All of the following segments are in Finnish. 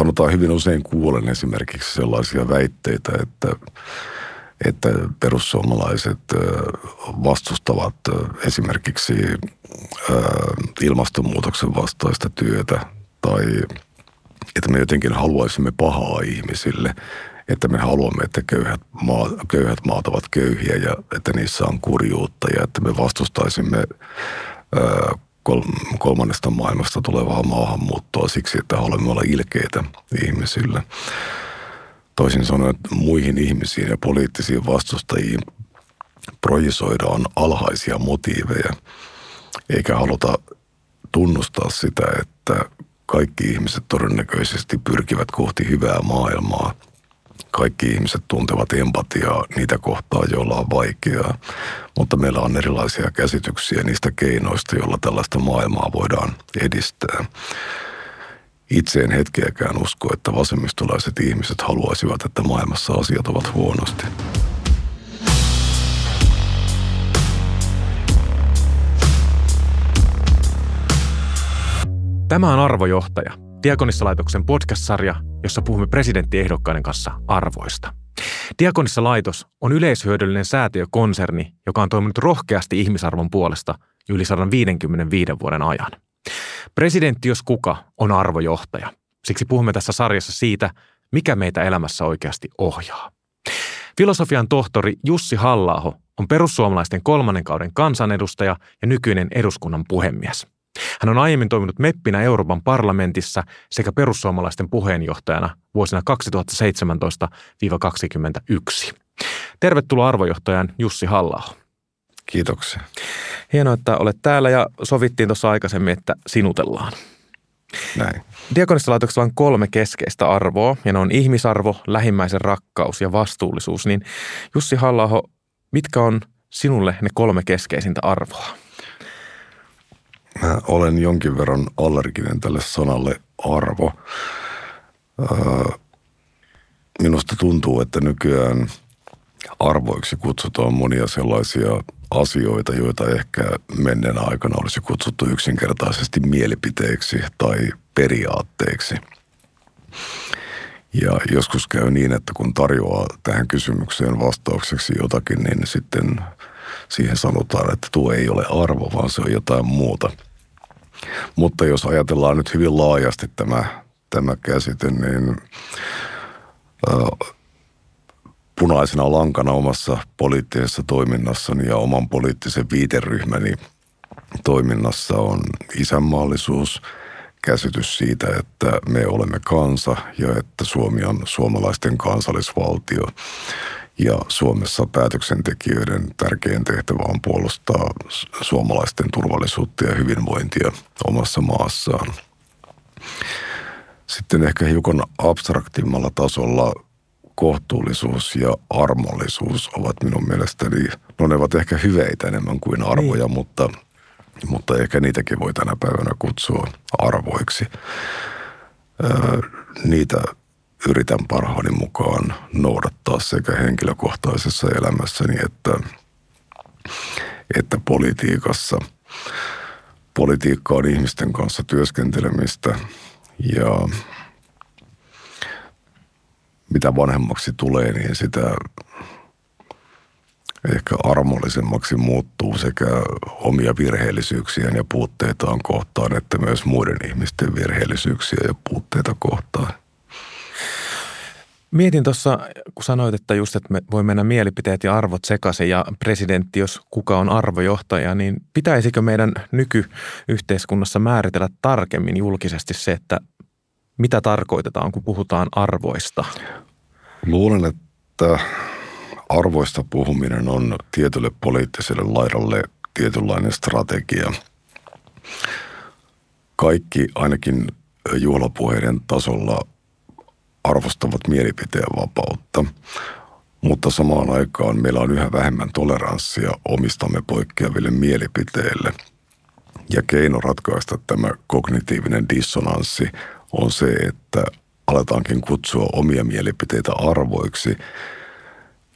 sanotaan hyvin usein kuulen esimerkiksi sellaisia väitteitä, että, että perussuomalaiset vastustavat esimerkiksi ilmastonmuutoksen vastaista työtä tai että me jotenkin haluaisimme pahaa ihmisille, että me haluamme, että köyhät, maa, köyhät maat ovat köyhiä ja että niissä on kurjuutta ja että me vastustaisimme kolmannesta maailmasta tulevaa maahanmuuttoa siksi, että haluamme olla ilkeitä ihmisille. Toisin sanoen muihin ihmisiin ja poliittisiin vastustajiin projisoidaan alhaisia motiiveja, eikä haluta tunnustaa sitä, että kaikki ihmiset todennäköisesti pyrkivät kohti hyvää maailmaa. Kaikki ihmiset tuntevat empatiaa niitä kohtaa, joilla on vaikeaa, mutta meillä on erilaisia käsityksiä niistä keinoista, joilla tällaista maailmaa voidaan edistää. Itse en hetkeäkään usko, että vasemmistolaiset ihmiset haluaisivat, että maailmassa asiat ovat huonosti. Tämä on Arvojohtaja, Diakonissalaitoksen podcast-sarja, jossa puhumme presidenttiehdokkaiden kanssa arvoista. Diakonissalaitos on yleishyödyllinen säätiökonserni, joka on toiminut rohkeasti ihmisarvon puolesta yli 155 vuoden ajan. Presidentti, jos kuka, on arvojohtaja. Siksi puhumme tässä sarjassa siitä, mikä meitä elämässä oikeasti ohjaa. Filosofian tohtori Jussi Hallaho on perussuomalaisten kolmannen kauden kansanedustaja ja nykyinen eduskunnan puhemies – hän on aiemmin toiminut meppinä Euroopan parlamentissa sekä perussuomalaisten puheenjohtajana vuosina 2017-2021. Tervetuloa arvojohtajan Jussi halla Kiitoksia. Hienoa, että olet täällä ja sovittiin tuossa aikaisemmin, että sinutellaan. Näin. Diakonistalaitoksella on kolme keskeistä arvoa, ja ne on ihmisarvo, lähimmäisen rakkaus ja vastuullisuus. Niin Jussi halla mitkä on sinulle ne kolme keskeisintä arvoa? Mä olen jonkin verran allerginen tälle sanalle arvo. Minusta tuntuu, että nykyään arvoiksi kutsutaan monia sellaisia asioita, joita ehkä menneen aikana olisi kutsuttu yksinkertaisesti mielipiteiksi tai periaatteiksi. Ja joskus käy niin, että kun tarjoaa tähän kysymykseen vastaukseksi jotakin, niin sitten siihen sanotaan, että tuo ei ole arvo, vaan se on jotain muuta. Mutta jos ajatellaan nyt hyvin laajasti tämä, tämä käsite, niin punaisena lankana omassa poliittisessa toiminnassani ja oman poliittisen viiteryhmäni toiminnassa on isänmaallisuus, käsitys siitä, että me olemme kansa ja että Suomi on suomalaisten kansallisvaltio. Ja Suomessa päätöksentekijöiden tärkein tehtävä on puolustaa suomalaisten turvallisuutta ja hyvinvointia omassa maassaan. Sitten ehkä hiukan abstraktimmalla tasolla kohtuullisuus ja armollisuus ovat minun mielestäni, no ne ovat ehkä hyveitä enemmän kuin arvoja, niin. mutta, mutta ehkä niitäkin voi tänä päivänä kutsua arvoiksi. Öö, niitä yritän parhaani mukaan noudattaa sekä henkilökohtaisessa elämässäni että, että politiikassa. Politiikka on ihmisten kanssa työskentelemistä ja mitä vanhemmaksi tulee, niin sitä ehkä armollisemmaksi muuttuu sekä omia virheellisyyksiään ja puutteitaan kohtaan, että myös muiden ihmisten virheellisyyksiä ja puutteita kohtaan. Mietin tuossa, kun sanoit, että just, että me voi mennä mielipiteet ja arvot sekaisin ja presidentti, jos kuka on arvojohtaja, niin pitäisikö meidän nykyyhteiskunnassa määritellä tarkemmin julkisesti se, että mitä tarkoitetaan, kun puhutaan arvoista? Luulen, että arvoista puhuminen on tietylle poliittiselle laidalle tietynlainen strategia. Kaikki ainakin juhlapuheiden tasolla arvostavat mielipiteen vapautta, mutta samaan aikaan meillä on yhä vähemmän toleranssia omistamme poikkeaville mielipiteille. Ja keino ratkaista tämä kognitiivinen dissonanssi on se, että aletaankin kutsua omia mielipiteitä arvoiksi,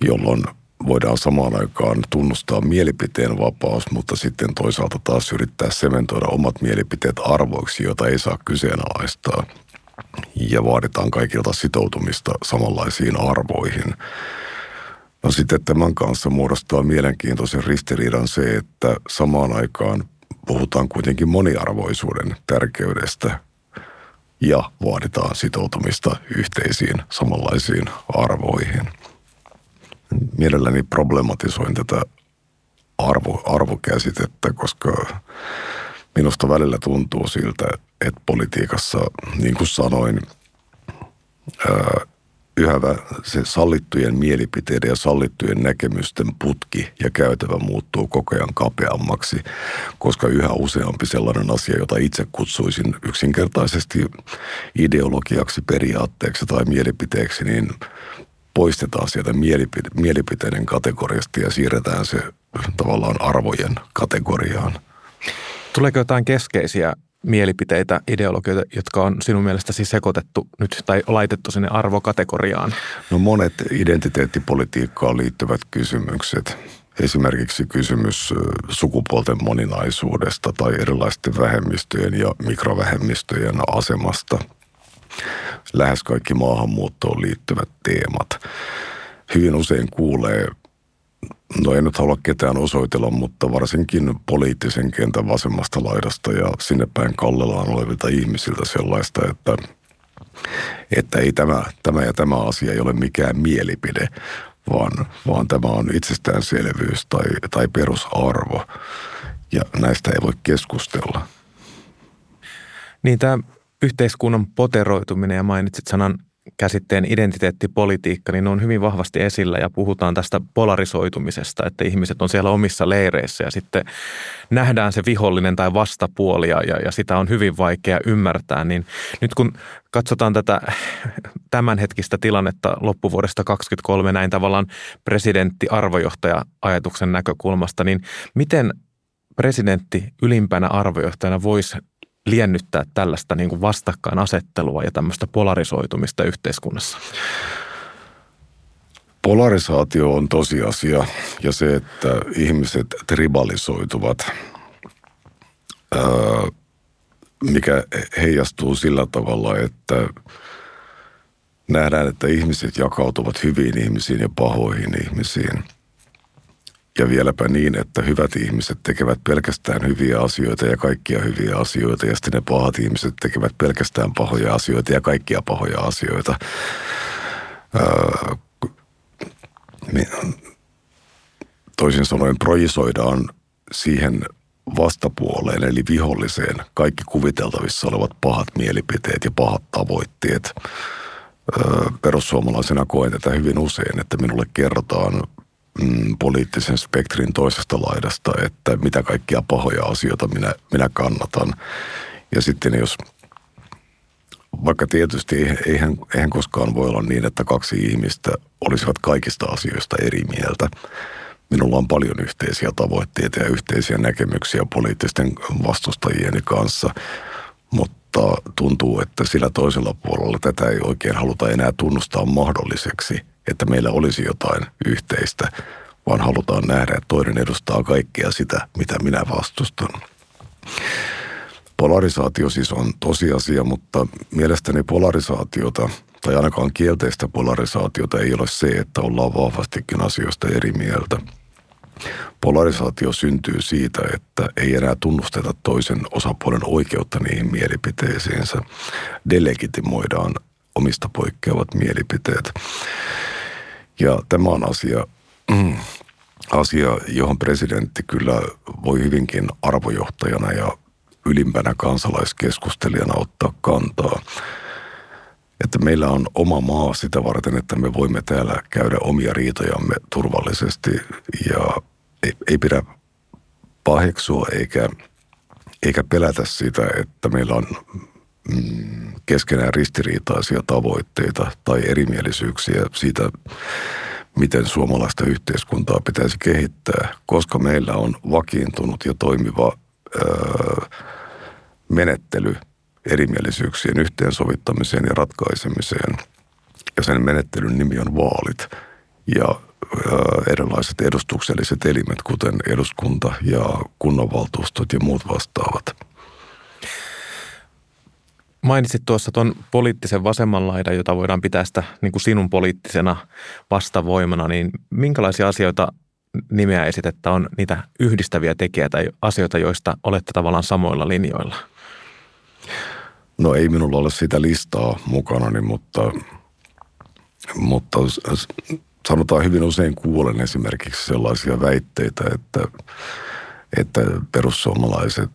jolloin voidaan samaan aikaan tunnustaa mielipiteen vapaus, mutta sitten toisaalta taas yrittää sementoida omat mielipiteet arvoiksi, joita ei saa kyseenalaistaa – ja vaaditaan kaikilta sitoutumista samanlaisiin arvoihin. No sitten tämän kanssa muodostaa mielenkiintoisen ristiriidan se, että samaan aikaan puhutaan kuitenkin moniarvoisuuden tärkeydestä ja vaaditaan sitoutumista yhteisiin samanlaisiin arvoihin. Mielelläni problematisoin tätä arvo, arvokäsitettä, koska minusta välillä tuntuu siltä, että politiikassa, niin kuin sanoin, yhä se sallittujen mielipiteiden ja sallittujen näkemysten putki ja käytävä muuttuu koko ajan kapeammaksi, koska yhä useampi sellainen asia, jota itse kutsuisin yksinkertaisesti ideologiaksi, periaatteeksi tai mielipiteeksi, niin poistetaan sieltä mielipite- mielipiteiden kategoriasta ja siirretään se tavallaan arvojen kategoriaan. Tuleeko jotain keskeisiä mielipiteitä, ideologioita, jotka on sinun mielestäsi sekoitettu nyt tai laitettu sinne arvokategoriaan? No monet identiteettipolitiikkaan liittyvät kysymykset. Esimerkiksi kysymys sukupuolten moninaisuudesta tai erilaisten vähemmistöjen ja mikrovähemmistöjen asemasta. Lähes kaikki maahanmuuttoon liittyvät teemat. Hyvin usein kuulee no en nyt halua ketään osoitella, mutta varsinkin poliittisen kentän vasemmasta laidasta ja sinne päin kallellaan olevilta ihmisiltä sellaista, että, että ei tämä, tämä ja tämä asia ei ole mikään mielipide, vaan, vaan tämä on itsestäänselvyys tai, tai perusarvo ja näistä ei voi keskustella. Niin tämä yhteiskunnan poteroituminen ja mainitsit sanan käsitteen identiteettipolitiikka, niin ne on hyvin vahvasti esillä ja puhutaan tästä polarisoitumisesta, että ihmiset on siellä omissa leireissä ja sitten nähdään se vihollinen tai vastapuoli ja, ja, sitä on hyvin vaikea ymmärtää. Niin nyt kun katsotaan tätä tämänhetkistä tilannetta loppuvuodesta 2023 näin tavallaan presidentti-arvojohtaja-ajatuksen näkökulmasta, niin miten presidentti ylimpänä arvojohtajana voisi liennyttää tällaista niin kuin vastakkainasettelua ja tämmöistä polarisoitumista yhteiskunnassa? Polarisaatio on tosiasia ja se, että ihmiset tribalisoituvat, mikä heijastuu sillä tavalla, että nähdään, että ihmiset jakautuvat hyviin ihmisiin ja pahoihin ihmisiin – ja vieläpä niin, että hyvät ihmiset tekevät pelkästään hyviä asioita ja kaikkia hyviä asioita, ja sitten ne pahat ihmiset tekevät pelkästään pahoja asioita ja kaikkia pahoja asioita. Öö, toisin sanoen projisoidaan siihen vastapuoleen, eli viholliseen, kaikki kuviteltavissa olevat pahat mielipiteet ja pahat tavoitteet. Öö, perussuomalaisena koen tätä hyvin usein, että minulle kerrotaan mm, poliittisen spektrin toisesta laidasta, että mitä kaikkia pahoja asioita minä, minä kannatan. Ja sitten jos, vaikka tietysti eihän, eihän koskaan voi olla niin, että kaksi ihmistä olisivat kaikista asioista eri mieltä. Minulla on paljon yhteisiä tavoitteita ja yhteisiä näkemyksiä poliittisten vastustajieni kanssa, mutta tuntuu, että sillä toisella puolella tätä ei oikein haluta enää tunnustaa mahdolliseksi – että meillä olisi jotain yhteistä, vaan halutaan nähdä, että toinen edustaa kaikkea sitä, mitä minä vastustan. Polarisaatio siis on tosiasia, mutta mielestäni polarisaatiota, tai ainakaan kielteistä polarisaatiota ei ole se, että ollaan vahvastikin asioista eri mieltä. Polarisaatio syntyy siitä, että ei enää tunnusteta toisen osapuolen oikeutta niihin mielipiteisiinsä. Delegitimoidaan omista poikkeavat mielipiteet. Ja tämä on asia, mm, asia, johon presidentti kyllä voi hyvinkin arvojohtajana ja ylimpänä kansalaiskeskustelijana ottaa kantaa. Että meillä on oma maa sitä varten, että me voimme täällä käydä omia riitojamme turvallisesti ja ei, ei pidä paheksua eikä, eikä pelätä sitä, että meillä on keskenään ristiriitaisia tavoitteita tai erimielisyyksiä siitä, miten suomalaista yhteiskuntaa pitäisi kehittää, koska meillä on vakiintunut ja toimiva öö, menettely erimielisyyksien yhteensovittamiseen ja ratkaisemiseen. Ja sen menettelyn nimi on vaalit. Ja öö, erilaiset edustukselliset elimet, kuten eduskunta ja kunnanvaltuustot ja muut vastaavat – Mainitsit tuossa tuon poliittisen vasemman laidan, jota voidaan pitää sitä niin kuin sinun poliittisena vastavoimana, niin minkälaisia asioita nimeä että on niitä yhdistäviä tekijöitä tai asioita, joista olette tavallaan samoilla linjoilla? No ei minulla ole sitä listaa mukana, mutta, mutta sanotaan hyvin usein kuulen esimerkiksi sellaisia väitteitä, että, että perussuomalaiset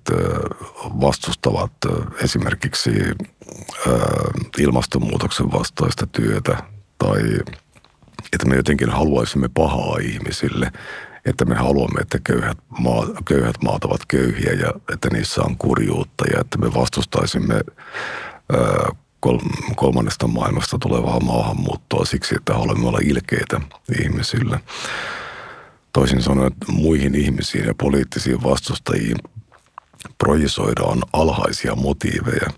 vastustavat esimerkiksi ilmastonmuutoksen vastaista työtä tai että me jotenkin haluaisimme pahaa ihmisille, että me haluamme, että köyhät, maa, köyhät maat ovat köyhiä ja että niissä on kurjuutta ja että me vastustaisimme kolmannesta maailmasta tulevaa maahanmuuttoa siksi, että haluamme olla ilkeitä ihmisille. Toisin sanoen muihin ihmisiin ja poliittisiin vastustajiin projisoidaan alhaisia motiiveja,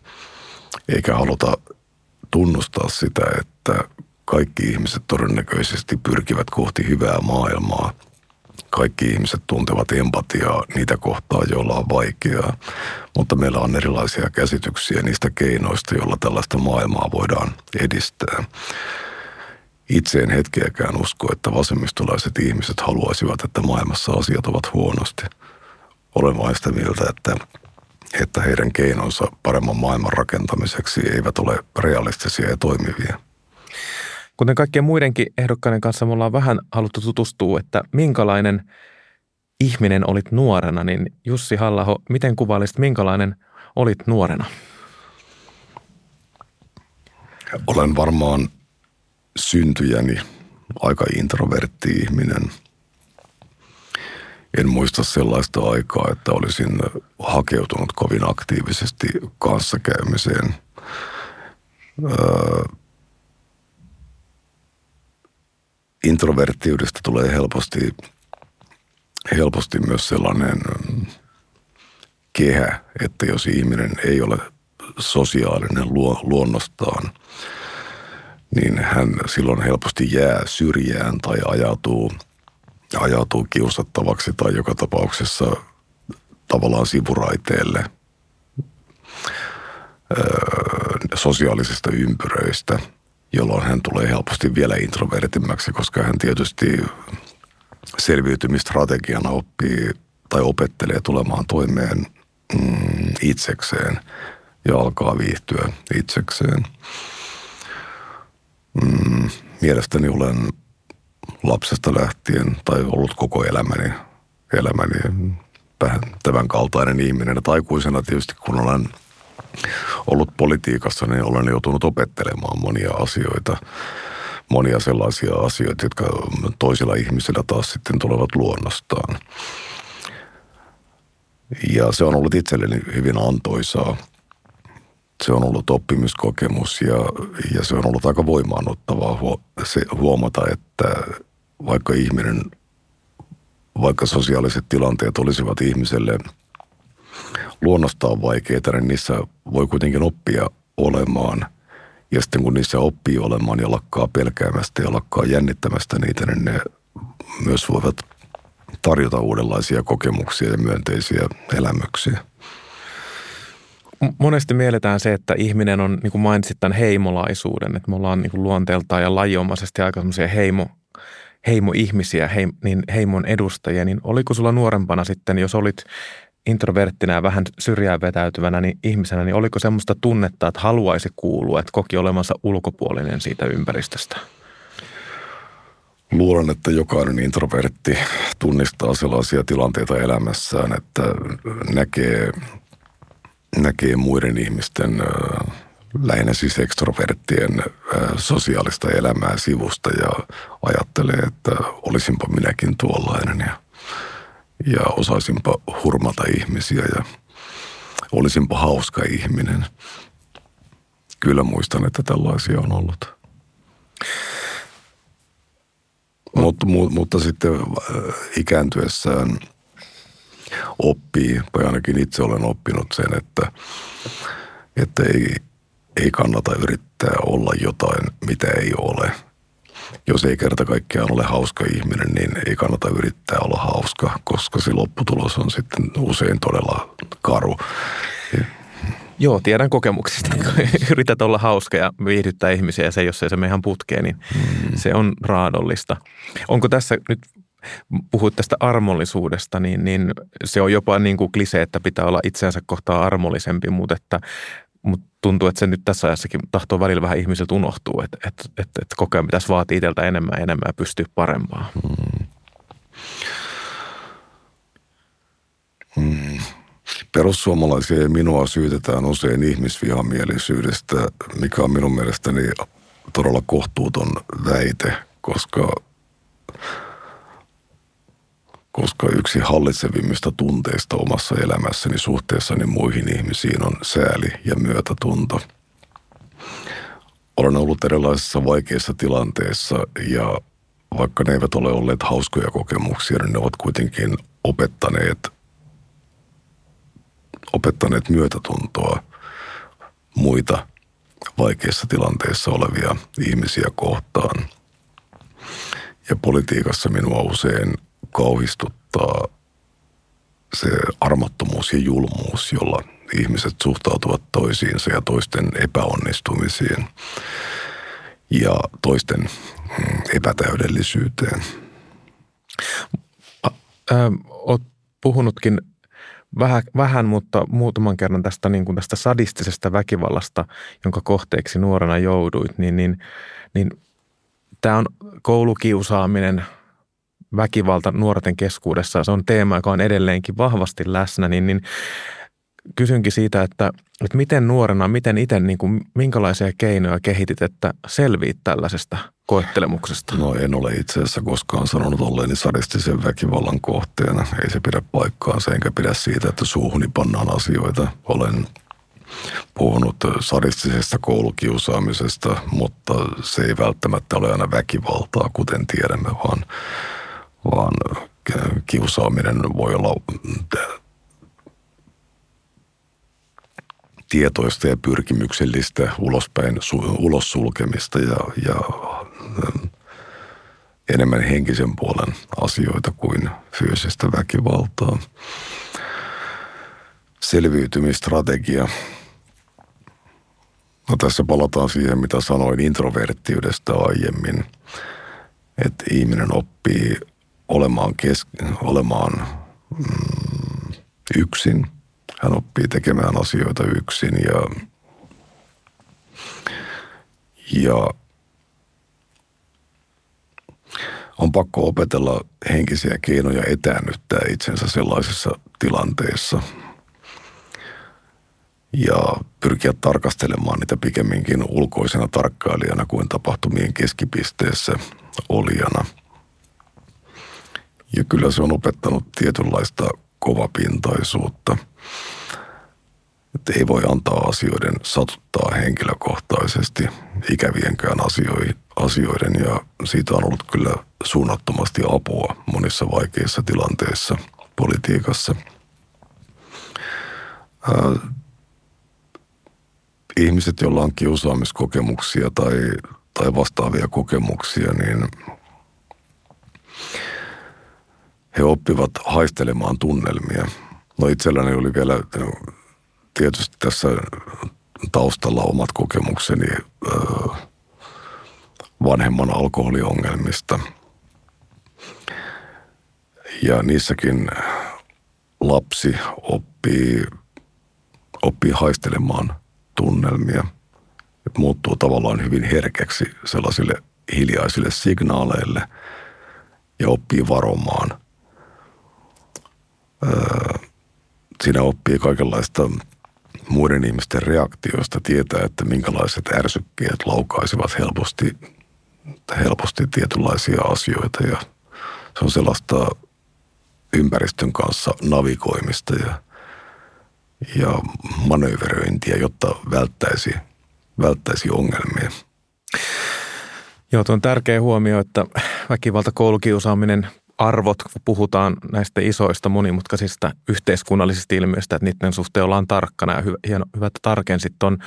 eikä haluta tunnustaa sitä, että kaikki ihmiset todennäköisesti pyrkivät kohti hyvää maailmaa. Kaikki ihmiset tuntevat empatiaa niitä kohtaa, joilla on vaikeaa, mutta meillä on erilaisia käsityksiä niistä keinoista, joilla tällaista maailmaa voidaan edistää. Itse en hetkeäkään usko, että vasemmistolaiset ihmiset haluaisivat, että maailmassa asiat ovat huonosti. Olen vain sitä mieltä, että, että heidän keinonsa paremman maailman rakentamiseksi eivät ole realistisia ja toimivia. Kuten kaikkien muidenkin ehdokkaiden kanssa me ollaan vähän haluttu tutustua, että minkälainen ihminen olit nuorena, niin Jussi Hallaho, miten kuvailisit, minkälainen olit nuorena? Olen varmaan syntyjäni aika introvertti ihminen. En muista sellaista aikaa, että olisin hakeutunut kovin aktiivisesti kanssakäymiseen. Öö, introverttiydestä tulee helposti, helposti myös sellainen kehä, että jos ihminen ei ole sosiaalinen luonnostaan, niin hän silloin helposti jää syrjään tai ajautuu, ajautuu kiusattavaksi tai joka tapauksessa tavallaan sivuraiteelle sosiaalisista ympyröistä – jolloin hän tulee helposti vielä introvertimmäksi, koska hän tietysti selviytymistrategiana oppii tai opettelee tulemaan toimeen mm, itsekseen ja alkaa viihtyä itsekseen. Mm, mielestäni olen lapsesta lähtien tai ollut koko elämäni, elämäni tämän kaltainen ihminen. että aikuisena tietysti kun olen – ollut politiikassa, niin olen joutunut opettelemaan monia asioita. Monia sellaisia asioita, jotka toisilla ihmisillä taas sitten tulevat luonnostaan. Ja se on ollut itselleni hyvin antoisaa. Se on ollut oppimiskokemus ja, ja se on ollut aika voimaanottavaa se, huomata, että vaikka ihminen, vaikka sosiaaliset tilanteet olisivat ihmiselle – luonnostaan vaikeita, niin niissä voi kuitenkin oppia olemaan. Ja sitten kun niissä oppii olemaan ja lakkaa pelkäämästä ja lakkaa jännittämästä niitä, niin ne myös voivat tarjota uudenlaisia kokemuksia ja myönteisiä elämyksiä. Monesti mielletään se, että ihminen on, niin kuin mainitsit tämän heimolaisuuden, että me ollaan niin kuin luonteeltaan ja lajiomaisesti aika semmoisia heimo, heimoihmisiä, heim, niin heimon edustajia, niin oliko sulla nuorempana sitten, jos olit introverttinä ja vähän syrjään vetäytyvänä niin ihmisenä, niin oliko semmoista tunnetta, että haluaisi kuulua, että koki olemansa ulkopuolinen siitä ympäristöstä? Luulen, että jokainen introvertti tunnistaa sellaisia tilanteita elämässään, että näkee, näkee muiden ihmisten, lähinnä siis ekstroverttien sosiaalista elämää sivusta ja ajattelee, että olisinpa minäkin tuollainen ja – ja osaisinpa hurmata ihmisiä ja olisinpa hauska ihminen. Kyllä muistan, että tällaisia on ollut. Mutta, mutta sitten ikääntyessään oppii, tai ainakin itse olen oppinut sen, että, että ei, ei kannata yrittää olla jotain, mitä ei ole – jos ei kerta kaikkiaan ole hauska ihminen, niin ei kannata yrittää olla hauska, koska se lopputulos on sitten usein todella karu. Joo, tiedän kokemuksista. Yrität olla hauska ja viihdyttää ihmisiä ja se, jos ei se meidän putkeen, niin mm. se on raadollista. Onko tässä nyt, puhuit tästä armollisuudesta, niin, niin se on jopa niin kuin klise, että pitää olla itseänsä kohtaan armollisempi, mutta että mutta tuntuu, että se nyt tässä ajassakin tahtoo välillä vähän ihmisiltä unohtuu, että, että, että, että koko ajan pitäisi vaatia itseltä enemmän ja enemmän ja pystyä parempaan. Mm. Mm. Perussuomalaisia ja minua syytetään usein ihmisvihamielisyydestä, mikä on minun mielestäni todella kohtuuton väite, koska, koska yksi hallitsevimmista tunteista omassa elämässäni suhteessani muihin ihmisiin on sääli ja myötätunto. Olen ollut erilaisissa vaikeissa tilanteissa ja vaikka ne eivät ole olleet hauskoja kokemuksia, niin ne ovat kuitenkin opettaneet – opettaneet myötätuntoa muita vaikeissa tilanteissa olevia ihmisiä kohtaan. Ja politiikassa minua usein kauhistuttaa se armottomuus ja julmuus, jolla ihmiset suhtautuvat toisiinsa ja toisten epäonnistumisiin ja toisten mm, epätäydellisyyteen. Olet puhunutkin vähän, vähän, mutta muutaman kerran tästä, niin kuin tästä sadistisesta väkivallasta, jonka kohteeksi nuorena jouduit, niin, niin, niin tämä on koulukiusaaminen, väkivalta nuorten keskuudessa. Se on teema, joka on edelleenkin vahvasti läsnä, niin, niin kysynkin siitä, että, että miten nuorena, miten itse, niin kuin, minkälaisia keinoja kehitit, että selviit tällaisesta koettelemuksesta? No en ole itse asiassa koskaan sanonut olleeni sadistisen väkivallan kohteena. Ei se pidä paikkaansa, enkä pidä siitä, että suuhuni pannaan asioita. Olen puhunut sadistisesta koulukiusaamisesta, mutta se ei välttämättä ole aina väkivaltaa, kuten tiedämme, vaan, vaan kiusaaminen voi olla tietoista ja pyrkimyksellistä ulospäin, ulos sulkemista ja, ja enemmän henkisen puolen asioita kuin fyysistä väkivaltaa. Selviytymistrategia. No tässä palataan siihen, mitä sanoin introverttiydestä aiemmin. Että ihminen oppii olemaan, kes- olemaan mm, yksin – hän oppii tekemään asioita yksin ja, ja on pakko opetella henkisiä keinoja etäännyttää itsensä sellaisessa tilanteessa ja pyrkiä tarkastelemaan niitä pikemminkin ulkoisena tarkkailijana kuin tapahtumien keskipisteessä olijana. Ja kyllä se on opettanut tietynlaista kovapintaisuutta – että ei voi antaa asioiden satuttaa henkilökohtaisesti ikävienkään asioiden ja siitä on ollut kyllä suunnattomasti apua monissa vaikeissa tilanteissa politiikassa. Ää, ihmiset, joilla on kiusaamiskokemuksia tai, tai vastaavia kokemuksia, niin he oppivat haistelemaan tunnelmia. No itselläni oli vielä tietysti tässä taustalla omat kokemukseni vanhemman alkoholiongelmista. Ja niissäkin lapsi oppii, oppii haistelemaan tunnelmia. Et muuttuu tavallaan hyvin herkäksi sellaisille hiljaisille signaaleille ja oppii varomaan. Siinä oppii kaikenlaista muiden ihmisten reaktioista tietää, että minkälaiset ärsykkeet laukaisivat helposti, helposti tietynlaisia asioita ja se on sellaista ympäristön kanssa navigoimista ja, ja manöveröintiä, jotta välttäisi, välttäisi ongelmia. Joo, tuo on tärkeä huomio, että väkivalta, koulukiusaaminen, arvot, kun puhutaan näistä isoista monimutkaisista yhteiskunnallisista ilmiöistä, että niiden suhteen ollaan tarkkana ja hyvä, hieno, hyvä että tarkensit tuon.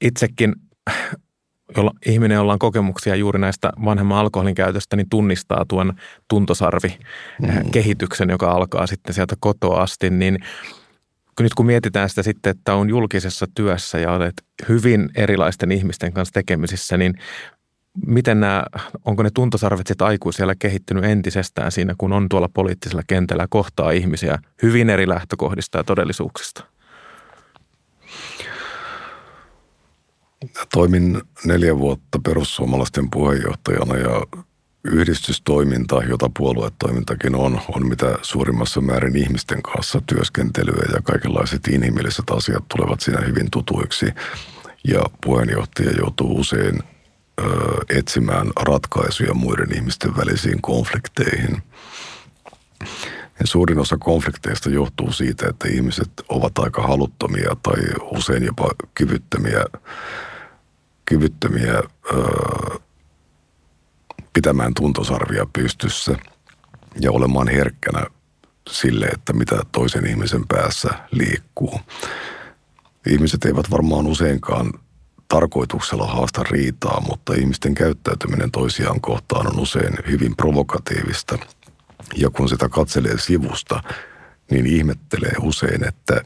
Itsekin, jolla ihminen, jolla on kokemuksia juuri näistä vanhemman alkoholin käytöstä, niin tunnistaa tuon tuntosarvi mm. kehityksen, joka alkaa sitten sieltä kotoa asti, niin nyt kun mietitään sitä sitten, että on julkisessa työssä ja olet hyvin erilaisten ihmisten kanssa tekemisissä, niin miten nämä, onko ne tuntosarvet sitten aikuisella kehittynyt entisestään siinä, kun on tuolla poliittisella kentällä kohtaa ihmisiä hyvin eri lähtökohdista ja todellisuuksista? Toimin neljä vuotta perussuomalaisten puheenjohtajana ja yhdistystoiminta, jota puoluetoimintakin on, on mitä suurimmassa määrin ihmisten kanssa työskentelyä ja kaikenlaiset inhimilliset asiat tulevat siinä hyvin tutuiksi. Ja puheenjohtaja joutuu usein ö, etsimään ratkaisuja muiden ihmisten välisiin konflikteihin. Ja suurin osa konflikteista johtuu siitä, että ihmiset ovat aika haluttomia tai usein jopa kyvyttömiä, kyvyttömiä ö, pitämään tuntosarvia pystyssä ja olemaan herkkänä sille, että mitä toisen ihmisen päässä liikkuu. Ihmiset eivät varmaan useinkaan tarkoituksella haasta riitaa, mutta ihmisten käyttäytyminen toisiaan kohtaan on usein hyvin provokatiivista. Ja kun sitä katselee sivusta, niin ihmettelee usein, että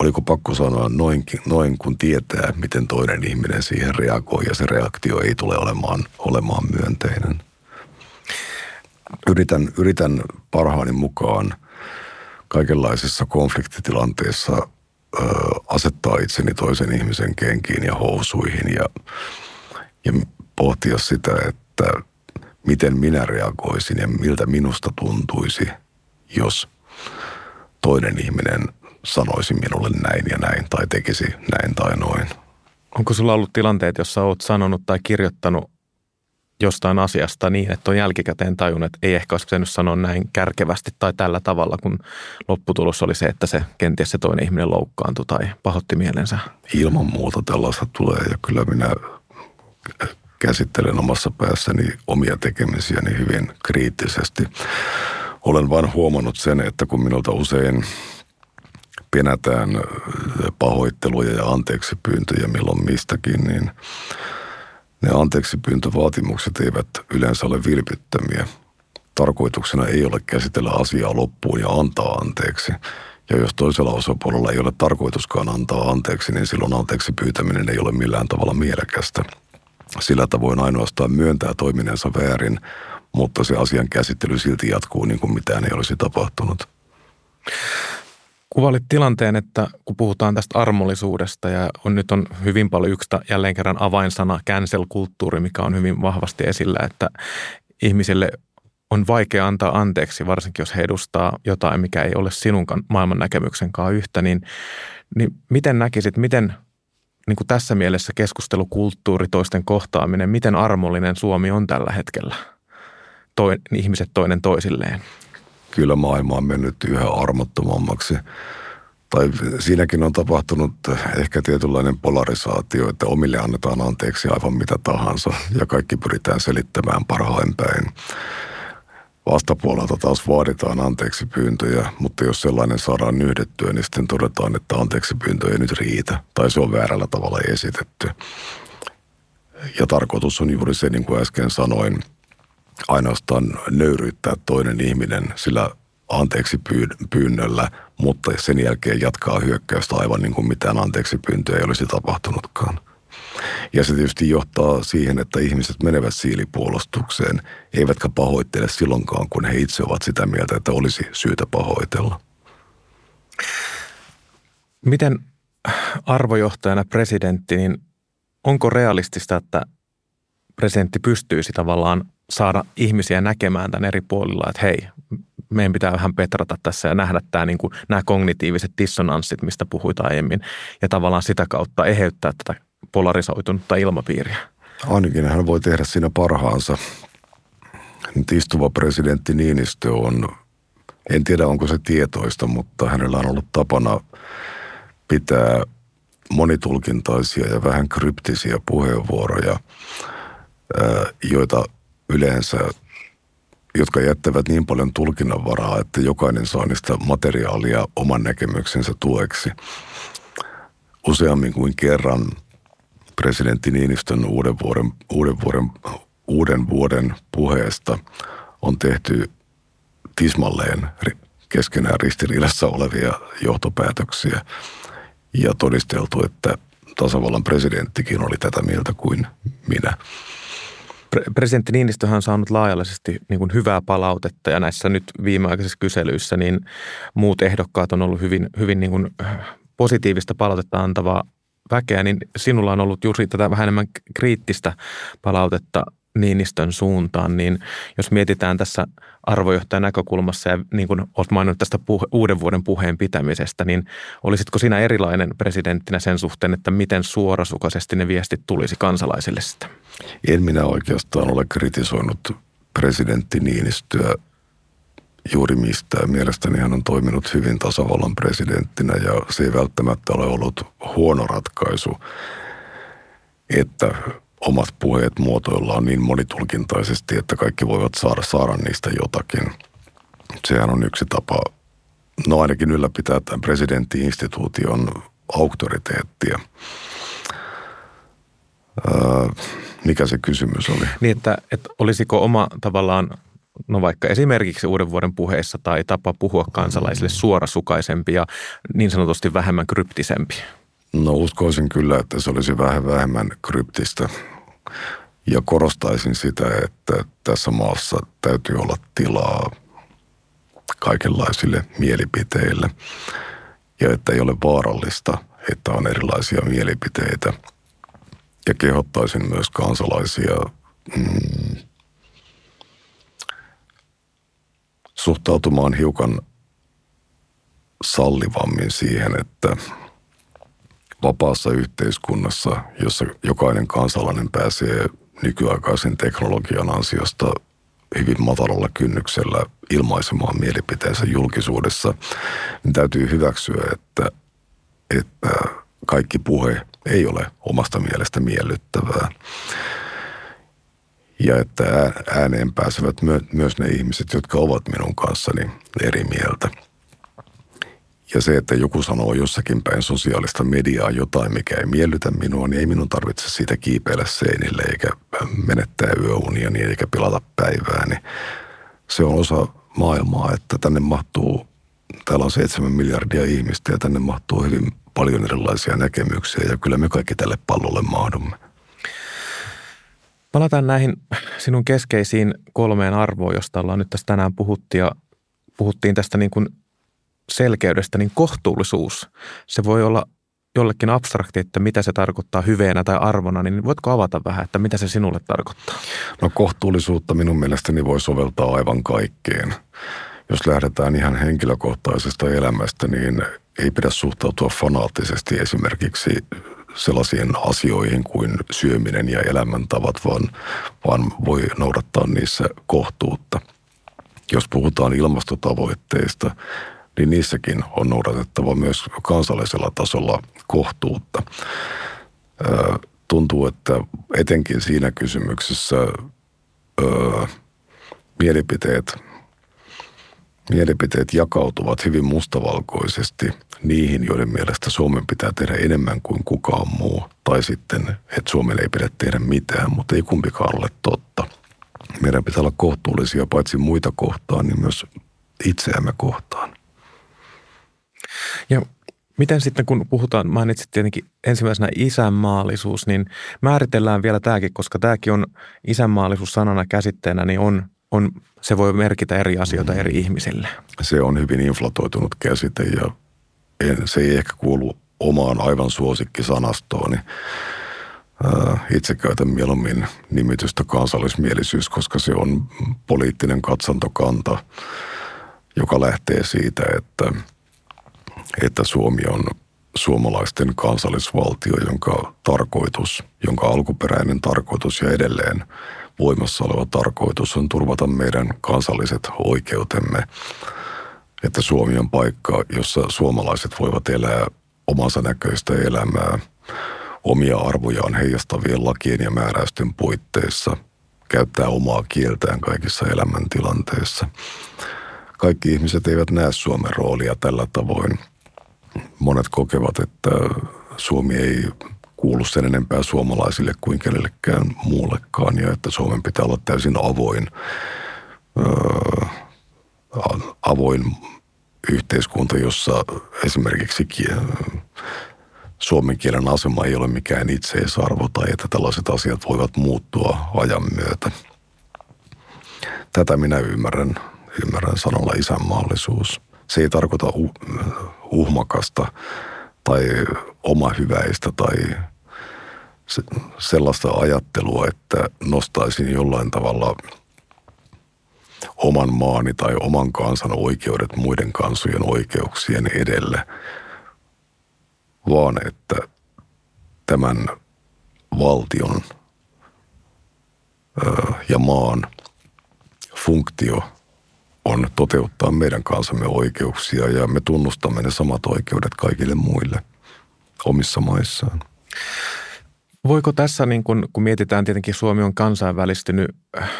oliko pakko sanoa noin, noin kun tietää, miten toinen ihminen siihen reagoi ja se reaktio ei tule olemaan, olemaan myönteinen yritän, yritän parhaani mukaan kaikenlaisissa konfliktitilanteissa ö, asettaa itseni toisen ihmisen kenkiin ja housuihin ja, ja pohtia sitä, että miten minä reagoisin ja miltä minusta tuntuisi, jos toinen ihminen sanoisi minulle näin ja näin tai tekisi näin tai noin. Onko sulla ollut tilanteet, jossa olet sanonut tai kirjoittanut jostain asiasta niin, että on jälkikäteen tajunnut, että ei ehkä olisi pitänyt sanoa näin kärkevästi tai tällä tavalla, kun lopputulos oli se, että se kenties se toinen ihminen loukkaantui tai pahotti mielensä. Ilman muuta tällaista tulee ja kyllä minä käsittelen omassa päässäni omia tekemisiäni hyvin kriittisesti. Olen vain huomannut sen, että kun minulta usein penätään pahoitteluja ja anteeksi pyyntöjä milloin mistäkin, niin – ne anteeksi pyyntövaatimukset eivät yleensä ole vilpittömiä. Tarkoituksena ei ole käsitellä asiaa loppuun ja antaa anteeksi. Ja jos toisella osapuolella ei ole tarkoituskaan antaa anteeksi, niin silloin anteeksi pyytäminen ei ole millään tavalla mielekästä. Sillä tavoin ainoastaan myöntää toiminensa väärin, mutta se asian käsittely silti jatkuu niin kuin mitään ei olisi tapahtunut. Kuvailit tilanteen, että kun puhutaan tästä armollisuudesta ja on, nyt on hyvin paljon yksi jälleen kerran avainsana cancel-kulttuuri, mikä on hyvin vahvasti esillä, että ihmisille on vaikea antaa anteeksi, varsinkin jos he edustaa jotain, mikä ei ole sinun maailman näkemyksenkaan yhtä, niin, niin miten näkisit, miten niin kuin tässä mielessä keskustelukulttuuri, toisten kohtaaminen, miten armollinen Suomi on tällä hetkellä, toi, ihmiset toinen toisilleen? Kyllä maailma on mennyt yhä armottomammaksi. Tai siinäkin on tapahtunut ehkä tietynlainen polarisaatio, että omille annetaan anteeksi aivan mitä tahansa ja kaikki pyritään selittämään parhain päin. Vastapuolelta taas vaaditaan anteeksi pyyntöjä, mutta jos sellainen saadaan nyhdettyä, niin sitten todetaan, että anteeksi pyyntö ei nyt riitä tai se on väärällä tavalla esitetty. Ja tarkoitus on juuri se, niin kuin äsken sanoin – ainoastaan nöyryyttää toinen ihminen sillä anteeksi pyynnöllä, mutta sen jälkeen jatkaa hyökkäystä aivan niin kuin mitään anteeksi pyyntöä ei olisi tapahtunutkaan. Ja se tietysti johtaa siihen, että ihmiset menevät siilipuolustukseen, eivätkä pahoittele silloinkaan, kun he itse ovat sitä mieltä, että olisi syytä pahoitella. Miten arvojohtajana presidentti, niin onko realistista, että presidentti pystyisi tavallaan saada ihmisiä näkemään tämän eri puolilla, että hei, meidän pitää vähän petrata tässä ja nähdä tämä, niin kuin, nämä kognitiiviset dissonanssit, mistä puhuit aiemmin, ja tavallaan sitä kautta eheyttää tätä polarisoitunutta ilmapiiriä. Ainakin hän voi tehdä siinä parhaansa. Nyt istuva presidentti Niinistö on, en tiedä onko se tietoista, mutta hänellä on ollut tapana pitää monitulkintaisia ja vähän kryptisiä puheenvuoroja, joita yleensä, jotka jättävät niin paljon tulkinnanvaraa, että jokainen saa niistä materiaalia oman näkemyksensä tueksi. Useammin kuin kerran presidentti Niinistön uuden vuoden, uuden vuoden, uuden vuoden puheesta on tehty tismalleen keskenään ristiriidassa olevia johtopäätöksiä ja todisteltu, että tasavallan presidenttikin oli tätä mieltä kuin minä. Presidentti Niinistöhän on saanut laajallisesti niin kuin hyvää palautetta ja näissä nyt viimeaikaisissa kyselyissä niin muut ehdokkaat on ollut hyvin, hyvin niin kuin positiivista palautetta antavaa väkeä, niin sinulla on ollut juuri tätä vähän enemmän kriittistä palautetta Niinistön suuntaan, niin jos mietitään tässä arvojohtajan näkökulmassa ja niin kuin olet maininnut tästä puhe, uuden vuoden puheen pitämisestä, niin olisitko sinä erilainen presidenttinä sen suhteen, että miten suorasukaisesti ne viestit tulisi kansalaisille sitä? En minä oikeastaan ole kritisoinut presidentti Niinistöä juuri mistään. Mielestäni hän on toiminut hyvin tasavallan presidenttinä ja se ei välttämättä ole ollut huono ratkaisu, että omat puheet muotoillaan niin monitulkintaisesti, että kaikki voivat saada, saada niistä jotakin. Sehän on yksi tapa, no ainakin ylläpitää tämän presidenttiinstituution auktoriteettia. Öö, mikä se kysymys oli? Niin, että, että olisiko oma tavallaan, no vaikka esimerkiksi uuden vuoden puheessa tai tapa puhua kansalaisille suorasukaisempi ja niin sanotusti vähemmän kryptisempi? No uskoisin kyllä, että se olisi vähän vähemmän kryptistä. Ja korostaisin sitä, että tässä maassa täytyy olla tilaa kaikenlaisille mielipiteille. Ja että ei ole vaarallista, että on erilaisia mielipiteitä. Ja kehottaisin myös kansalaisia mm, suhtautumaan hiukan sallivammin siihen, että vapaassa yhteiskunnassa, jossa jokainen kansalainen pääsee nykyaikaisen teknologian ansiosta hyvin matalalla kynnyksellä ilmaisemaan mielipiteensä julkisuudessa, niin täytyy hyväksyä, että, että kaikki puhe ole omasta mielestä miellyttävää. Ja että ääneen pääsevät myös ne ihmiset, jotka ovat minun kanssani eri mieltä – ja se, että joku sanoo jossakin päin sosiaalista mediaa jotain, mikä ei miellytä minua, niin ei minun tarvitse siitä kiipeillä seinille eikä menettää yöunia niin eikä pilata päivää. Niin se on osa maailmaa, että tänne mahtuu, täällä on seitsemän miljardia ihmistä ja tänne mahtuu hyvin paljon erilaisia näkemyksiä ja kyllä me kaikki tälle pallolle mahdumme. Palataan näihin sinun keskeisiin kolmeen arvoon, josta ollaan nyt tässä tänään puhuttiin ja puhuttiin tästä niin kuin selkeydestä, niin kohtuullisuus, se voi olla jollekin abstrakti, että mitä se tarkoittaa hyveenä tai arvona, niin voitko avata vähän, että mitä se sinulle tarkoittaa? No kohtuullisuutta minun mielestäni voi soveltaa aivan kaikkeen. Jos lähdetään ihan henkilökohtaisesta elämästä, niin ei pidä suhtautua fanaattisesti esimerkiksi sellaisiin asioihin kuin syöminen ja elämäntavat, vaan, vaan voi noudattaa niissä kohtuutta. Jos puhutaan ilmastotavoitteista, niin niissäkin on noudatettava myös kansallisella tasolla kohtuutta. Tuntuu, että etenkin siinä kysymyksessä öö, mielipiteet, mielipiteet jakautuvat hyvin mustavalkoisesti niihin, joiden mielestä Suomen pitää tehdä enemmän kuin kukaan muu, tai sitten, että Suomen ei pidä tehdä mitään, mutta ei kumpikaan ole totta. Meidän pitää olla kohtuullisia paitsi muita kohtaan, niin myös itseämme kohtaan. Ja miten sitten kun puhutaan, mainitsit tietenkin ensimmäisenä isänmaallisuus, niin määritellään vielä tämäkin, koska tämäkin on isänmaallisuus sanana käsitteenä, niin on, on, se voi merkitä eri asioita eri ihmisille. Se on hyvin inflatoitunut käsite ja en, se ei ehkä kuulu omaan aivan suosikkisanastooni. Itse käytän mieluummin nimitystä kansallismielisyys, koska se on poliittinen katsantokanta, joka lähtee siitä, että – että Suomi on suomalaisten kansallisvaltio, jonka tarkoitus, jonka alkuperäinen tarkoitus ja edelleen voimassa oleva tarkoitus on turvata meidän kansalliset oikeutemme. Että Suomi on paikka, jossa suomalaiset voivat elää omansa näköistä elämää omia arvojaan heijastavien lakien ja määräysten puitteissa, käyttää omaa kieltään kaikissa elämäntilanteissa. Kaikki ihmiset eivät näe Suomen roolia tällä tavoin – monet kokevat, että Suomi ei kuulu sen enempää suomalaisille kuin kenellekään muullekaan ja että Suomen pitää olla täysin avoin, avoin yhteiskunta, jossa esimerkiksi suomen kielen asema ei ole mikään itseisarvo tai että tällaiset asiat voivat muuttua ajan myötä. Tätä minä ymmärrän, ymmärrän sanalla isänmaallisuus. Se ei tarkoita uhmakasta tai oma hyväistä tai sellaista ajattelua, että nostaisin jollain tavalla oman maani tai oman kansan oikeudet muiden kansojen oikeuksien edelle, vaan että tämän valtion ja maan funktio on toteuttaa meidän kansamme oikeuksia ja me tunnustamme ne samat oikeudet kaikille muille omissa maissaan. Voiko tässä, niin kun, kun mietitään tietenkin Suomi on kansainvälistynyt äh,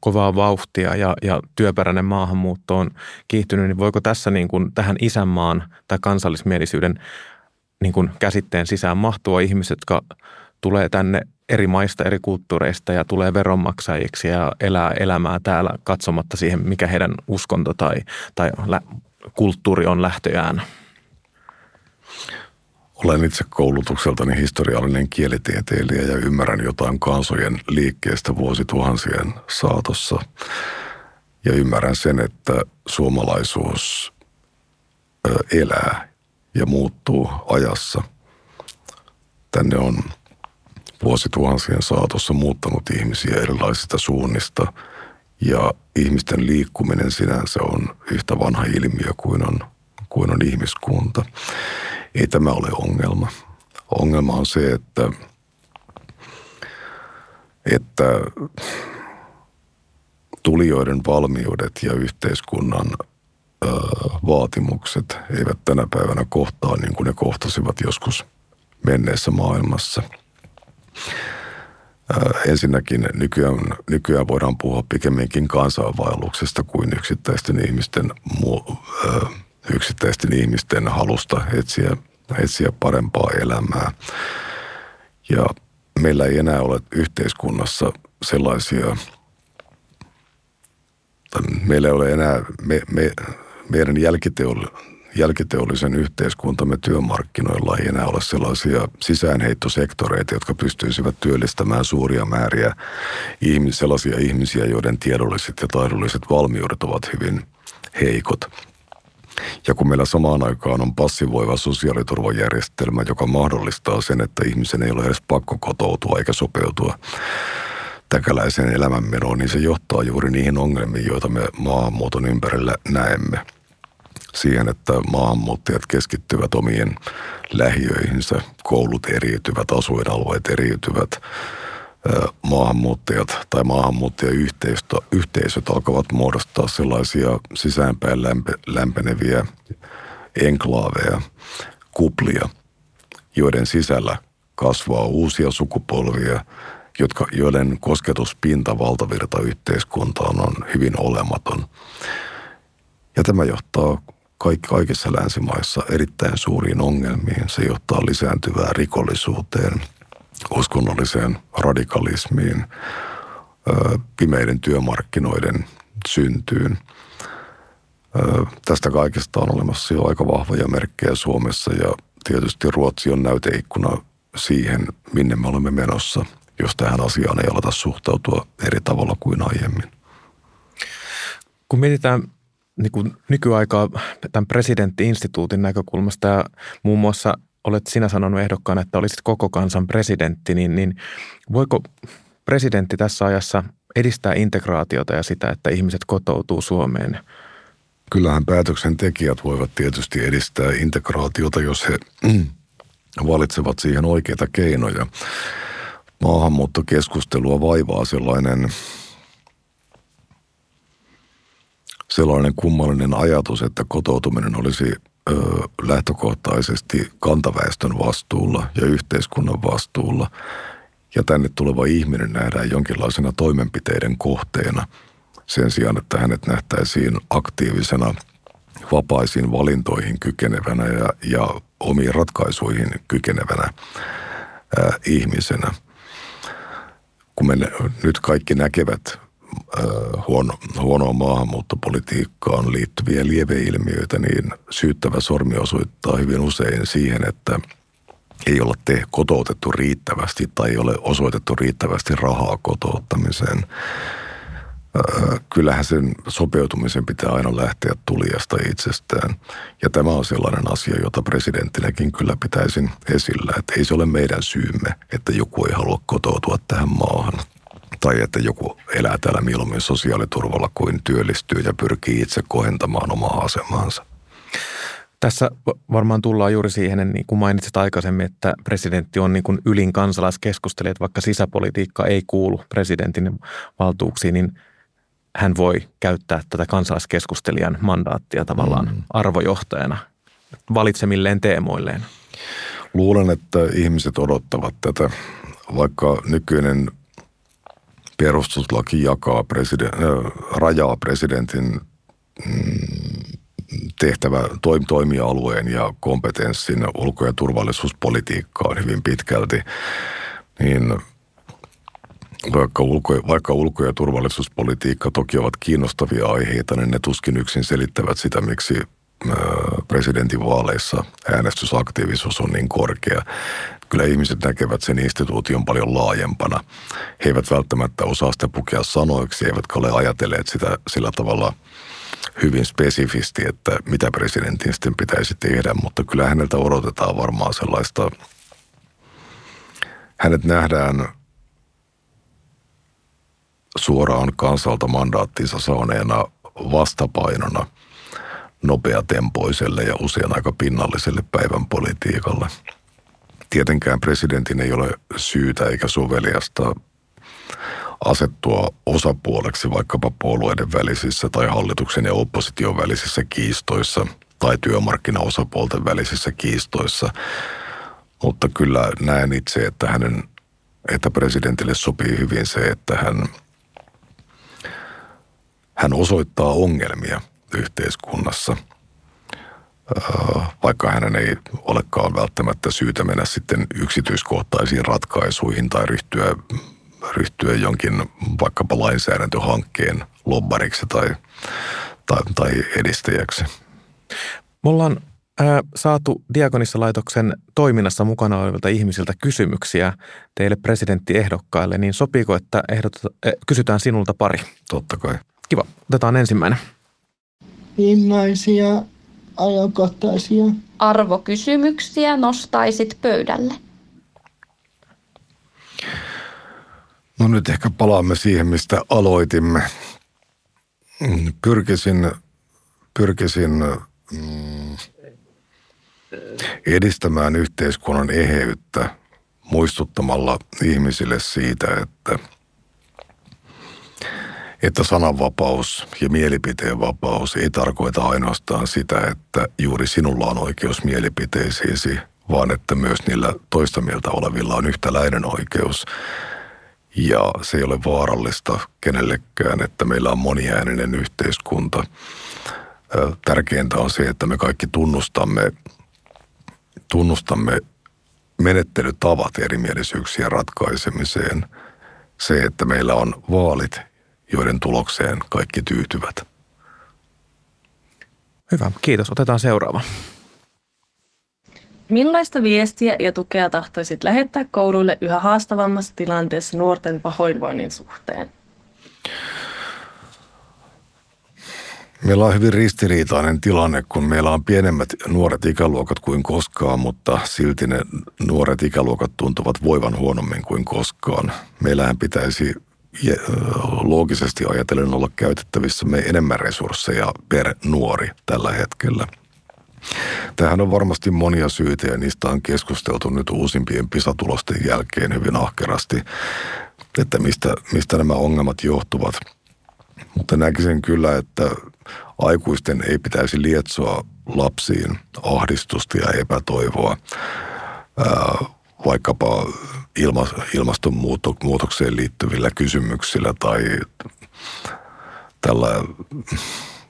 kovaa vauhtia ja, ja työperäinen maahanmuutto on kiihtynyt, niin voiko tässä niin kun tähän isänmaan tai kansallismielisyyden niin kun käsitteen sisään mahtua ihmiset, jotka tulee tänne eri maista, eri kulttuureista ja tulee veronmaksajiksi ja elää elämää täällä katsomatta siihen, mikä heidän uskonto tai, tai lä- kulttuuri on lähtöjään? Olen itse koulutukseltani historiallinen kielitieteilijä ja ymmärrän jotain kansojen liikkeestä vuosituhansien saatossa. Ja ymmärrän sen, että suomalaisuus elää ja muuttuu ajassa. Tänne on vuosituhansien saatossa muuttanut ihmisiä erilaisista suunnista ja ihmisten liikkuminen sinänsä on yhtä vanha ilmiö kuin on, kuin on ihmiskunta. Ei tämä ole ongelma. Ongelma on se, että, että tulijoiden valmiudet ja yhteiskunnan ö, vaatimukset eivät tänä päivänä kohtaa niin kuin ne kohtasivat joskus menneessä maailmassa. Ö, ensinnäkin nykyään, nykyään voidaan puhua pikemminkin kansainvaelluksesta kuin yksittäisten ihmisten mu, ö, yksittäisten ihmisten halusta etsiä, etsiä parempaa elämää. Ja meillä ei enää ole yhteiskunnassa sellaisia, meillä ei ole enää, me, me, meidän jälkiteoll, jälkiteollisen yhteiskuntamme työmarkkinoilla ei enää ole sellaisia sisäänheittosektoreita, jotka pystyisivät työllistämään suuria määriä ihmis, sellaisia ihmisiä, joiden tiedolliset ja taidolliset valmiudet ovat hyvin heikot. Ja kun meillä samaan aikaan on passivoiva sosiaaliturvajärjestelmä, joka mahdollistaa sen, että ihmisen ei ole edes pakko kotoutua eikä sopeutua täkäläiseen elämänmenoon, niin se johtaa juuri niihin ongelmiin, joita me maahanmuuton ympärillä näemme. Siihen, että maahanmuuttajat keskittyvät omien lähiöihinsä, koulut eriytyvät, asuinalueet eriytyvät, maahanmuuttajat tai maahanmuuttajayhteisöt alkavat muodostaa sellaisia sisäänpäin lämpe, lämpeneviä enklaaveja, kuplia, joiden sisällä kasvaa uusia sukupolvia, jotka, joiden kosketuspinta valtavirtayhteiskuntaan on hyvin olematon. Ja tämä johtaa kaikissa länsimaissa erittäin suuriin ongelmiin. Se johtaa lisääntyvään rikollisuuteen – uskonnolliseen radikalismiin, pimeiden työmarkkinoiden syntyyn. Tästä kaikesta on olemassa jo aika vahvoja merkkejä Suomessa ja tietysti Ruotsi on näyteikkuna siihen, minne me olemme menossa, jos tähän asiaan ei aleta suhtautua eri tavalla kuin aiemmin. Kun mietitään niin kuin nykyaikaa tämän presidenttiinstituutin näkökulmasta ja muun muassa olet sinä sanonut ehdokkaan, että olisit koko kansan presidentti, niin, niin voiko presidentti tässä ajassa edistää integraatiota ja sitä, että ihmiset kotoutuu Suomeen? Kyllähän päätöksentekijät voivat tietysti edistää integraatiota, jos he valitsevat siihen oikeita keinoja. Maahanmuuttokeskustelua vaivaa sellainen, sellainen kummallinen ajatus, että kotoutuminen olisi ö, lähtökohtaisesti kantaväestön vastuulla ja yhteiskunnan vastuulla. Ja tänne tuleva ihminen nähdään jonkinlaisena toimenpiteiden kohteena sen sijaan, että hänet nähtäisiin aktiivisena vapaisiin valintoihin kykenevänä ja, ja omiin ratkaisuihin kykenevänä ää, ihmisenä. Kun me nyt kaikki näkevät huono, huonoa maahanmuuttopolitiikkaan liittyviä lieveilmiöitä, niin syyttävä sormi osoittaa hyvin usein siihen, että ei olla te kotoutettu riittävästi tai ei ole osoitettu riittävästi rahaa kotouttamiseen. Kyllähän sen sopeutumisen pitää aina lähteä tulijasta itsestään. Ja tämä on sellainen asia, jota presidenttinäkin kyllä pitäisin esillä, että ei se ole meidän syymme, että joku ei halua kotoutua tähän maahan tai että joku elää täällä mieluummin sosiaaliturvalla kuin työllistyy ja pyrkii itse kohentamaan omaa asemaansa. Tässä varmaan tullaan juuri siihen, niin kuin mainitsit aikaisemmin, että presidentti on niin kuin ylin kansalaiskeskustelija, että vaikka sisäpolitiikka ei kuulu presidentin valtuuksiin, niin hän voi käyttää tätä kansalaiskeskustelijan mandaattia tavallaan mm. arvojohtajana valitsemilleen teemoilleen. Luulen, että ihmiset odottavat tätä, vaikka nykyinen perustuslaki jakaa presiden, rajaa presidentin mm, tehtävä toim, toimialueen ja kompetenssin ulko- ja turvallisuuspolitiikkaan hyvin pitkälti, niin vaikka ulko, vaikka ulko- ja turvallisuuspolitiikka toki ovat kiinnostavia aiheita, niin ne tuskin yksin selittävät sitä, miksi presidentin vaaleissa äänestysaktiivisuus on niin korkea. Kyllä ihmiset näkevät sen instituution paljon laajempana. He eivät välttämättä osaa sitä pukea sanoiksi, eivätkä ole ajatelleet sitä sillä tavalla hyvin spesifisti, että mitä presidentin sitten pitäisi tehdä, mutta kyllä häneltä odotetaan varmaan sellaista, hänet nähdään suoraan kansalta mandaattinsa saaneena vastapainona nopeatempoiselle ja usein aika pinnalliselle päivän politiikalle. Tietenkään presidentin ei ole syytä eikä soveliasta asettua osapuoleksi vaikkapa puolueiden välisissä tai hallituksen ja opposition välisissä kiistoissa tai työmarkkinaosapuolten välisissä kiistoissa. Mutta kyllä näen itse, että hänen että presidentille sopii hyvin se, että hän, hän osoittaa ongelmia yhteiskunnassa, vaikka hänen ei olekaan välttämättä syytä mennä sitten yksityiskohtaisiin ratkaisuihin tai ryhtyä ryhtyä jonkin vaikkapa lainsäädäntöhankkeen lobbariksi tai, tai, tai edistäjäksi. Me ollaan ää, saatu Diakonissa-laitoksen toiminnassa mukana olevilta ihmisiltä kysymyksiä teille presidenttiehdokkaille, niin sopiiko, että ehdot, äh, kysytään sinulta pari? Totta kai. Kiva. Otetaan ensimmäinen. Millaisia ajankohtaisia arvokysymyksiä nostaisit pöydälle? No nyt ehkä palaamme siihen, mistä aloitimme. Pyrkisin, pyrkisin mm, edistämään yhteiskunnan eheyttä muistuttamalla ihmisille siitä, että, että sananvapaus ja mielipiteen vapaus ei tarkoita ainoastaan sitä, että juuri sinulla on oikeus mielipiteisiisi, vaan että myös niillä toista mieltä olevilla on yhtäläinen oikeus ja se ei ole vaarallista kenellekään, että meillä on moniääninen yhteiskunta. Tärkeintä on se, että me kaikki tunnustamme, tunnustamme menettelytavat erimielisyyksien ratkaisemiseen. Se, että meillä on vaalit, joiden tulokseen kaikki tyytyvät. Hyvä, kiitos. Otetaan seuraava. Millaista viestiä ja tukea tahtoisit lähettää kouluille yhä haastavammassa tilanteessa nuorten pahoinvoinnin suhteen? Meillä on hyvin ristiriitainen tilanne, kun meillä on pienemmät nuoret ikäluokat kuin koskaan, mutta silti ne nuoret ikäluokat tuntuvat voivan huonommin kuin koskaan. Meillähän pitäisi loogisesti ajatellen olla käytettävissä me enemmän resursseja per nuori tällä hetkellä – Tähän on varmasti monia syitä ja niistä on keskusteltu nyt uusimpien pisatulosten jälkeen hyvin ahkerasti, että mistä, mistä nämä ongelmat johtuvat. Mutta näkisin kyllä, että aikuisten ei pitäisi lietsoa lapsiin ahdistusta ja epätoivoa vaikkapa ilma, ilmastonmuutokseen liittyvillä kysymyksillä tai tällä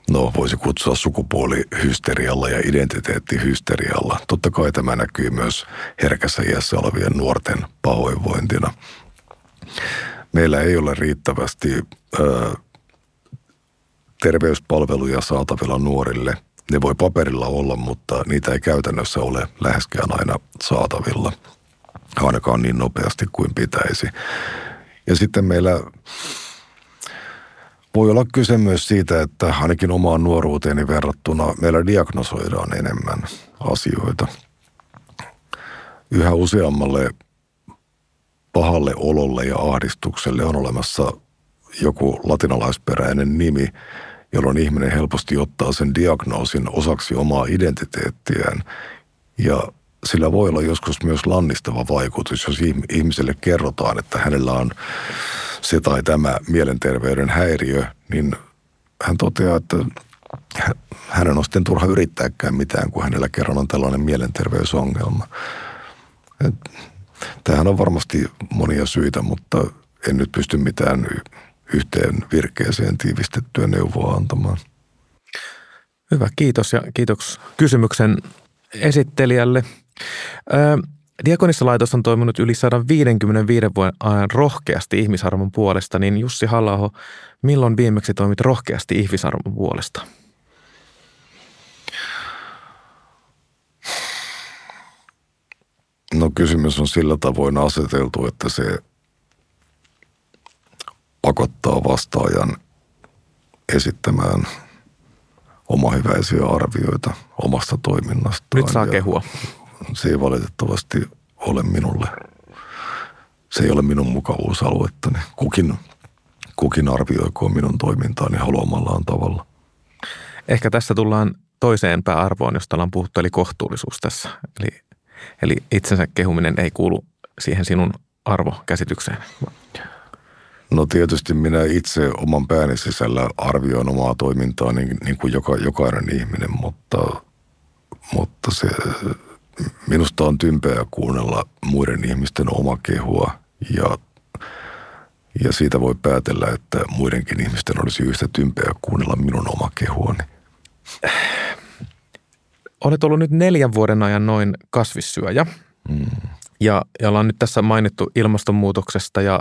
no voisi kutsua sukupuolihysterialla ja identiteettihysterialla. Totta kai tämä näkyy myös herkässä iässä olevien nuorten pahoinvointina. Meillä ei ole riittävästi ö, terveyspalveluja saatavilla nuorille. Ne voi paperilla olla, mutta niitä ei käytännössä ole läheskään aina saatavilla, ainakaan niin nopeasti kuin pitäisi. Ja sitten meillä voi olla kyse myös siitä, että ainakin omaan nuoruuteeni verrattuna meillä diagnosoidaan enemmän asioita. Yhä useammalle pahalle ololle ja ahdistukselle on olemassa joku latinalaisperäinen nimi, jolloin ihminen helposti ottaa sen diagnoosin osaksi omaa identiteettiään. Ja sillä voi olla joskus myös lannistava vaikutus, jos ihmiselle kerrotaan, että hänellä on se tai tämä mielenterveyden häiriö, niin hän toteaa, että hänen on sitten turha yrittääkään mitään, kun hänellä kerran on tällainen mielenterveysongelma. Tähän on varmasti monia syitä, mutta en nyt pysty mitään yhteen virkeeseen tiivistettyä neuvoa antamaan. Hyvä, kiitos ja kiitos kysymyksen esittelijälle. Diakonissalaitos on toiminut yli 155 vuoden ajan rohkeasti ihmisarvon puolesta, niin Jussi halla milloin viimeksi toimit rohkeasti ihmisarvon puolesta? No kysymys on sillä tavoin aseteltu, että se pakottaa vastaajan esittämään omahyväisiä arvioita omasta toiminnastaan. Nyt saa kehua. Se ei valitettavasti ole minulle. Se ei ole minun mukavuusaluettani. Kukin, kukin arvioikoon minun toimintaani haluamallaan tavalla. Ehkä tässä tullaan toiseen pääarvoon, josta ollaan puhuttu, eli kohtuullisuus tässä. Eli, eli itsensä kehuminen ei kuulu siihen sinun arvokäsitykseen. No tietysti minä itse oman pääni sisällä arvioin omaa toimintaa niin, niin kuin joka, jokainen ihminen, mutta, mutta se, minusta on tympeä kuunnella muiden ihmisten oma kehua ja, ja siitä voi päätellä, että muidenkin ihmisten olisi yhtä tympeä kuunnella minun oma kehuani. Olet ollut nyt neljän vuoden ajan noin kasvissyöjä. Mm. Ja, ja ollaan nyt tässä mainittu ilmastonmuutoksesta ja,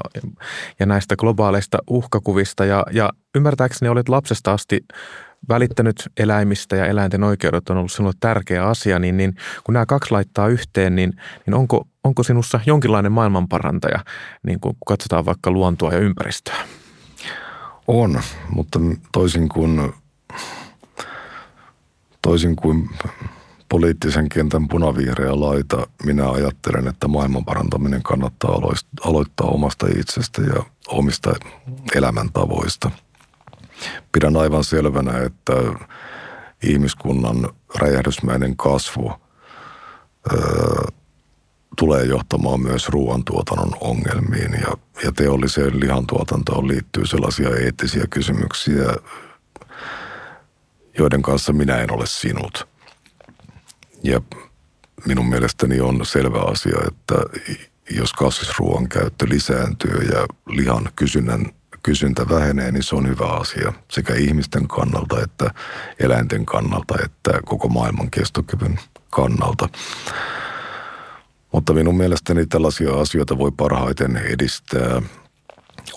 ja näistä globaaleista uhkakuvista. Ja, ja ymmärtääkseni olet lapsesta asti välittänyt eläimistä ja eläinten oikeudet on ollut sinulle tärkeä asia, niin, niin kun nämä kaksi laittaa yhteen, niin, niin onko, onko sinussa jonkinlainen maailmanparantaja, niin kun katsotaan vaikka luontoa ja ympäristöä? On, mutta toisin kuin, toisin kuin poliittisen kentän punavihreä laita, minä ajattelen, että maailman parantaminen kannattaa aloittaa omasta itsestä ja omista elämäntavoista. Pidän aivan selvänä, että ihmiskunnan räjähdysmäinen kasvu öö, tulee johtamaan myös ruoantuotannon ongelmiin ja, ja teolliseen lihantuotantoon liittyy sellaisia eettisiä kysymyksiä, joiden kanssa minä en ole sinut. Ja minun mielestäni on selvä asia, että jos kasvisruoan käyttö lisääntyy ja lihan kysynnän, kysyntä vähenee, niin se on hyvä asia sekä ihmisten kannalta että eläinten kannalta että koko maailman kestokyvyn kannalta. Mutta minun mielestäni tällaisia asioita voi parhaiten edistää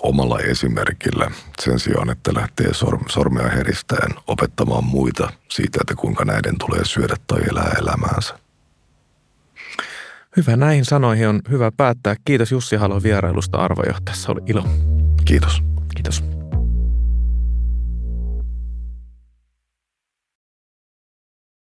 omalla esimerkillä sen sijaan, että lähtee sormea heristäen opettamaan muita siitä, että kuinka näiden tulee syödä tai elää elämäänsä. Hyvä, näihin sanoihin on hyvä päättää. Kiitos Jussi Halo vierailusta arvojohtajassa. Oli ilo. Kiitos.